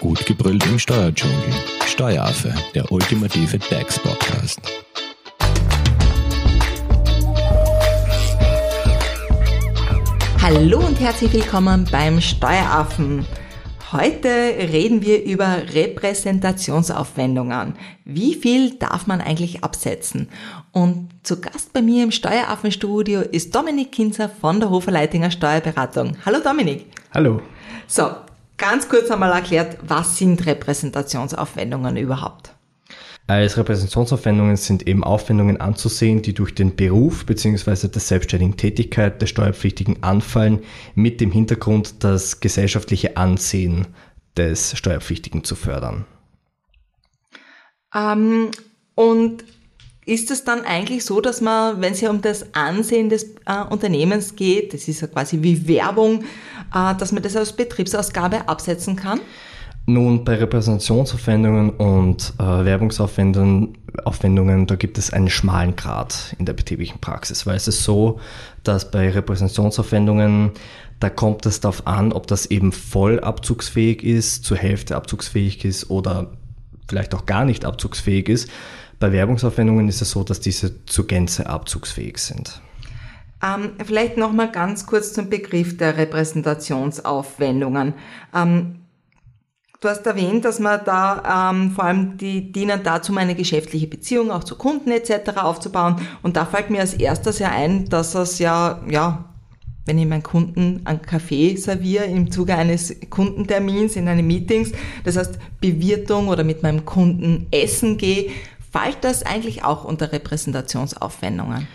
Gut gebrüllt im Steuerdschungel. Steueraffe, der ultimative DAX-Podcast. Hallo und herzlich willkommen beim Steueraffen. Heute reden wir über Repräsentationsaufwendungen. Wie viel darf man eigentlich absetzen? Und zu Gast bei mir im Steueraffenstudio ist Dominik Kinzer von der Hofer Leitinger Steuerberatung. Hallo Dominik. Hallo. So, ganz kurz einmal erklärt, was sind Repräsentationsaufwendungen überhaupt? Als Repräsentationsaufwendungen sind eben Aufwendungen anzusehen, die durch den Beruf bzw. der selbstständigen Tätigkeit der Steuerpflichtigen anfallen, mit dem Hintergrund, das gesellschaftliche Ansehen des Steuerpflichtigen zu fördern. Ähm, und ist es dann eigentlich so, dass man, wenn es ja um das Ansehen des äh, Unternehmens geht, das ist ja quasi wie Werbung, äh, dass man das als Betriebsausgabe absetzen kann? Nun, bei Repräsentationsaufwendungen und äh, Werbungsaufwendungen, Aufwendungen, da gibt es einen schmalen Grad in der betrieblichen Praxis, weil es ist so, dass bei Repräsentationsaufwendungen, da kommt es darauf an, ob das eben voll abzugsfähig ist, zur Hälfte abzugsfähig ist oder vielleicht auch gar nicht abzugsfähig ist. Bei Werbungsaufwendungen ist es so, dass diese zur Gänze abzugsfähig sind. Ähm, vielleicht nochmal ganz kurz zum Begriff der Repräsentationsaufwendungen. Ähm, Du hast erwähnt, dass man da ähm, vor allem die dienen dazu, eine geschäftliche Beziehung auch zu Kunden etc. aufzubauen. Und da fällt mir als erstes ja ein, dass es ja, ja, wenn ich meinen Kunden einen Kaffee serviere im Zuge eines Kundentermins in einem Meetings, das heißt Bewirtung oder mit meinem Kunden essen gehe, fällt das eigentlich auch unter Repräsentationsaufwendungen?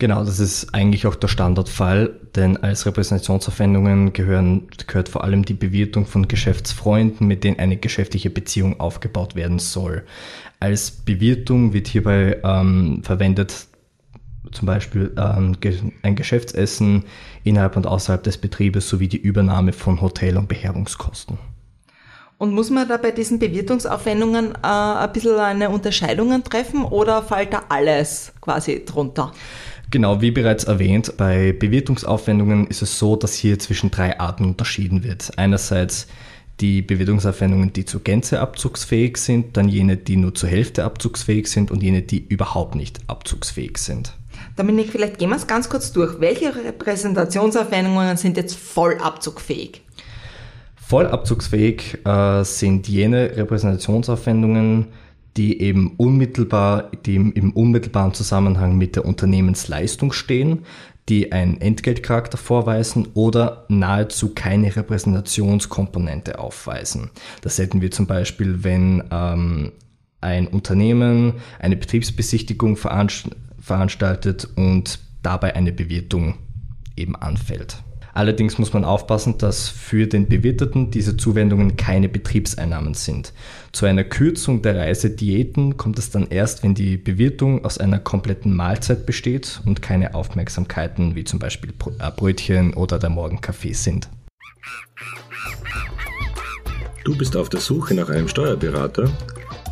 Genau, das ist eigentlich auch der Standardfall, denn als Repräsentationsaufwendungen gehören, gehört vor allem die Bewirtung von Geschäftsfreunden, mit denen eine geschäftliche Beziehung aufgebaut werden soll. Als Bewirtung wird hierbei ähm, verwendet zum Beispiel ähm, ein Geschäftsessen innerhalb und außerhalb des Betriebes sowie die Übernahme von Hotel- und Beherbergungskosten. Und muss man da bei diesen Bewirtungsaufwendungen äh, ein bisschen eine Unterscheidung treffen oder fällt da alles quasi drunter? Genau, wie bereits erwähnt, bei Bewirtungsaufwendungen ist es so, dass hier zwischen drei Arten unterschieden wird. Einerseits die Bewirtungsaufwendungen, die zur Gänze abzugsfähig sind, dann jene, die nur zur Hälfte abzugsfähig sind und jene, die überhaupt nicht abzugsfähig sind. Dominik, vielleicht gehen wir es ganz kurz durch. Welche Repräsentationsaufwendungen sind jetzt voll abzugfähig? Voll abzugsfähig äh, sind jene Repräsentationsaufwendungen, die eben unmittelbar, die im unmittelbaren Zusammenhang mit der Unternehmensleistung stehen, die einen Entgeltcharakter vorweisen oder nahezu keine Repräsentationskomponente aufweisen. Das hätten wir zum Beispiel, wenn ähm, ein Unternehmen eine Betriebsbesichtigung veranstaltet und dabei eine Bewirtung eben anfällt. Allerdings muss man aufpassen, dass für den Bewirteten diese Zuwendungen keine Betriebseinnahmen sind. Zu einer Kürzung der Reisediäten kommt es dann erst, wenn die Bewirtung aus einer kompletten Mahlzeit besteht und keine Aufmerksamkeiten wie zum Beispiel äh, Brötchen oder der Morgenkaffee sind. Du bist auf der Suche nach einem Steuerberater?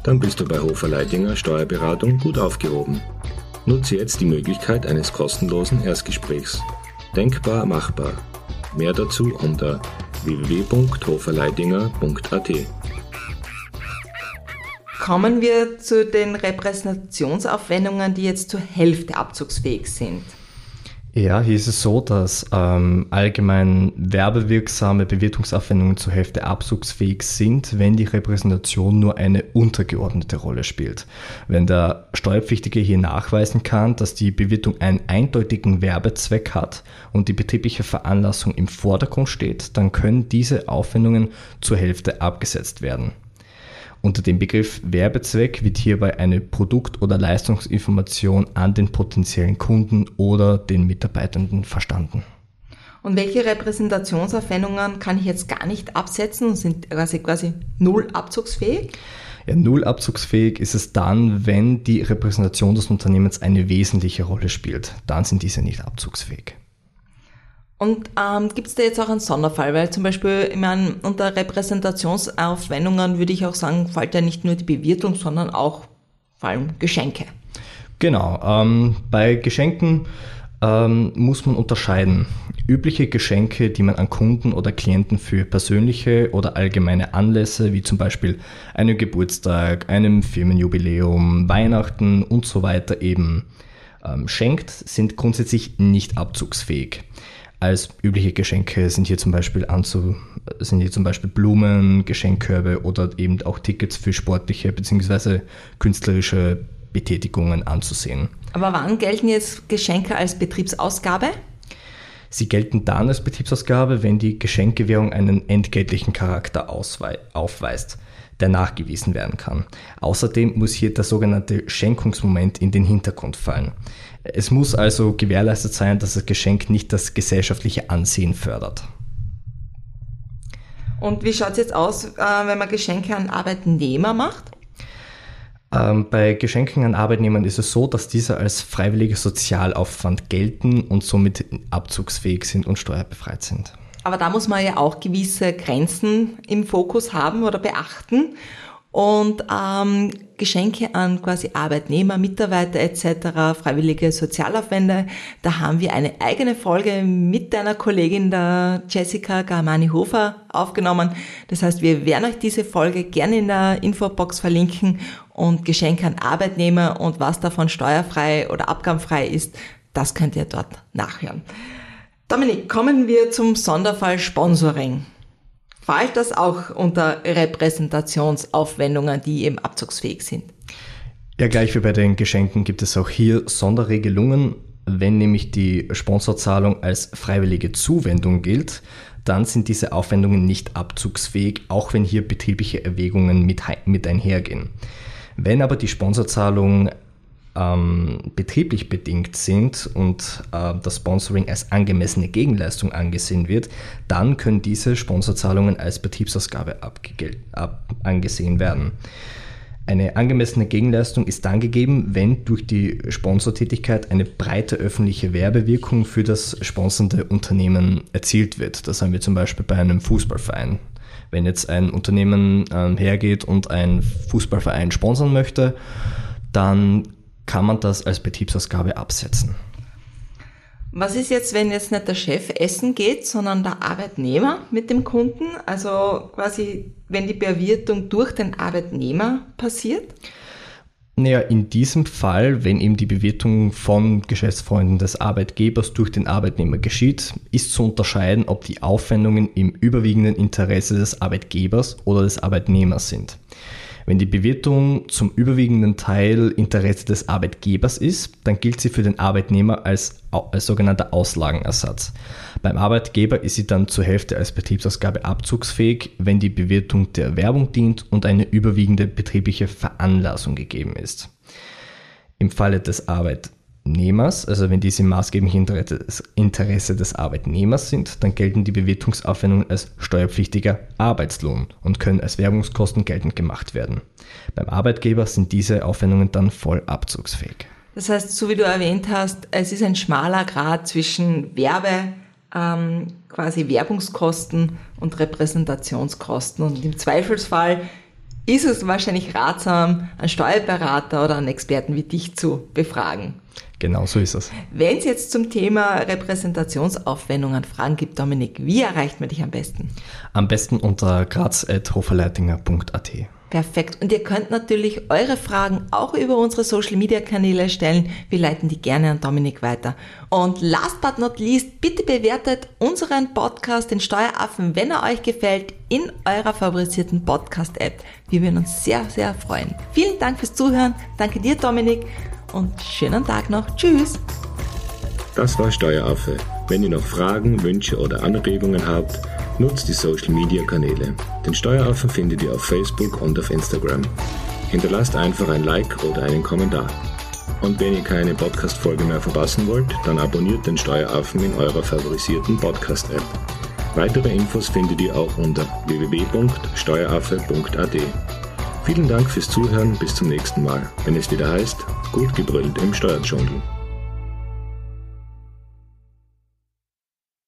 Dann bist du bei Hofer Leidinger Steuerberatung gut aufgehoben. Nutze jetzt die Möglichkeit eines kostenlosen Erstgesprächs. Denkbar machbar. Mehr dazu unter www.hoferleidinger.at. Kommen wir zu den Repräsentationsaufwendungen, die jetzt zur Hälfte abzugsfähig sind. Ja, hier ist es so, dass ähm, allgemein werbewirksame Bewirtungsaufwendungen zur Hälfte abzugsfähig sind, wenn die Repräsentation nur eine untergeordnete Rolle spielt. Wenn der Steuerpflichtige hier nachweisen kann, dass die Bewirtung einen eindeutigen Werbezweck hat und die betriebliche Veranlassung im Vordergrund steht, dann können diese Aufwendungen zur Hälfte abgesetzt werden. Unter dem Begriff Werbezweck wird hierbei eine Produkt- oder Leistungsinformation an den potenziellen Kunden oder den Mitarbeitenden verstanden. Und welche Repräsentationsaufwendungen kann ich jetzt gar nicht absetzen und sind quasi, quasi null abzugsfähig? Ja, null abzugsfähig ist es dann, wenn die Repräsentation des Unternehmens eine wesentliche Rolle spielt. Dann sind diese nicht abzugsfähig. Und ähm, gibt es da jetzt auch einen Sonderfall? Weil zum Beispiel, ich meine, unter Repräsentationsaufwendungen würde ich auch sagen, fällt ja nicht nur die Bewirtung, sondern auch vor allem Geschenke. Genau. Ähm, bei Geschenken ähm, muss man unterscheiden. Übliche Geschenke, die man an Kunden oder Klienten für persönliche oder allgemeine Anlässe, wie zum Beispiel einem Geburtstag, einem Firmenjubiläum, Weihnachten und so weiter eben ähm, schenkt, sind grundsätzlich nicht abzugsfähig. Als übliche Geschenke sind hier zum Beispiel anzu, sind hier zum Beispiel Blumen, Geschenkkörbe oder eben auch Tickets für sportliche bzw. künstlerische Betätigungen anzusehen. Aber wann gelten jetzt Geschenke als Betriebsausgabe? Sie gelten dann als Betriebsausgabe, wenn die Geschenkewährung einen entgeltlichen Charakter aufweist, der nachgewiesen werden kann. Außerdem muss hier der sogenannte Schenkungsmoment in den Hintergrund fallen. Es muss also gewährleistet sein, dass das Geschenk nicht das gesellschaftliche Ansehen fördert. Und wie schaut es jetzt aus, äh, wenn man Geschenke an Arbeitnehmer macht? Ähm, bei Geschenken an Arbeitnehmern ist es so, dass diese als freiwilliger Sozialaufwand gelten und somit abzugsfähig sind und steuerbefreit sind. Aber da muss man ja auch gewisse Grenzen im Fokus haben oder beachten. Und ähm, Geschenke an quasi Arbeitnehmer, Mitarbeiter etc., freiwillige Sozialaufwände, da haben wir eine eigene Folge mit deiner Kollegin, der Jessica Garmani-Hofer, aufgenommen. Das heißt, wir werden euch diese Folge gerne in der Infobox verlinken und Geschenke an Arbeitnehmer und was davon steuerfrei oder abgabenfrei ist, das könnt ihr dort nachhören. Dominik, kommen wir zum Sonderfall Sponsoring. Fällt das auch unter Repräsentationsaufwendungen, die eben abzugsfähig sind? Ja, gleich wie bei den Geschenken gibt es auch hier Sonderregelungen. Wenn nämlich die Sponsorzahlung als freiwillige Zuwendung gilt, dann sind diese Aufwendungen nicht abzugsfähig, auch wenn hier betriebliche Erwägungen mit, mit einhergehen. Wenn aber die Sponsorzahlung ähm, betrieblich bedingt sind und äh, das Sponsoring als angemessene Gegenleistung angesehen wird, dann können diese Sponsorzahlungen als Betriebsausgabe ab angesehen werden. Eine angemessene Gegenleistung ist dann gegeben, wenn durch die Sponsortätigkeit eine breite öffentliche Werbewirkung für das sponsernde Unternehmen erzielt wird. Das haben wir zum Beispiel bei einem Fußballverein. Wenn jetzt ein Unternehmen ähm, hergeht und einen Fußballverein sponsern möchte, dann kann man das als Betriebsausgabe absetzen. Was ist jetzt, wenn jetzt nicht der Chef essen geht, sondern der Arbeitnehmer mit dem Kunden? Also quasi, wenn die Bewirtung durch den Arbeitnehmer passiert? Naja, in diesem Fall, wenn eben die Bewirtung von Geschäftsfreunden des Arbeitgebers durch den Arbeitnehmer geschieht, ist zu unterscheiden, ob die Aufwendungen im überwiegenden Interesse des Arbeitgebers oder des Arbeitnehmers sind. Wenn die Bewirtung zum überwiegenden Teil Interesse des Arbeitgebers ist, dann gilt sie für den Arbeitnehmer als, als sogenannter Auslagenersatz. Beim Arbeitgeber ist sie dann zur Hälfte als Betriebsausgabe abzugsfähig, wenn die Bewirtung der Werbung dient und eine überwiegende betriebliche Veranlassung gegeben ist. Im Falle des Arbeit Arbeitnehmers, also wenn diese im maßgeblichen Interesse des Arbeitnehmers sind, dann gelten die Bewirtungsaufwendungen als steuerpflichtiger Arbeitslohn und können als Werbungskosten geltend gemacht werden. Beim Arbeitgeber sind diese Aufwendungen dann voll abzugsfähig. Das heißt, so wie du erwähnt hast, es ist ein schmaler Grad zwischen Werbe, ähm, quasi Werbungskosten und Repräsentationskosten. Und im Zweifelsfall ist es wahrscheinlich ratsam, einen Steuerberater oder einen Experten wie dich zu befragen. Genau so ist es. Wenn es jetzt zum Thema Repräsentationsaufwendungen Fragen gibt, Dominik, wie erreicht man dich am besten? Am besten unter graz.hoferleitinger.at. Perfekt. Und ihr könnt natürlich eure Fragen auch über unsere Social Media Kanäle stellen. Wir leiten die gerne an Dominik weiter. Und last but not least, bitte bewertet unseren Podcast, den Steueraffen, wenn er euch gefällt, in eurer favorisierten Podcast-App. Wir würden uns sehr, sehr freuen. Vielen Dank fürs Zuhören. Danke dir, Dominik und schönen Tag noch. Tschüss. Das war Steueraffe. Wenn ihr noch Fragen, Wünsche oder Anregungen habt, nutzt die Social Media Kanäle. Den Steueraffen findet ihr auf Facebook und auf Instagram. Hinterlasst einfach ein Like oder einen Kommentar. Und wenn ihr keine Podcast-Folge mehr verpassen wollt, dann abonniert den Steueraffen in eurer favorisierten Podcast-App. Weitere Infos findet ihr auch unter www.steueraffe.at. Vielen Dank fürs Zuhören, bis zum nächsten Mal, wenn es wieder heißt, gut gebrüllt im Steuerdschungel.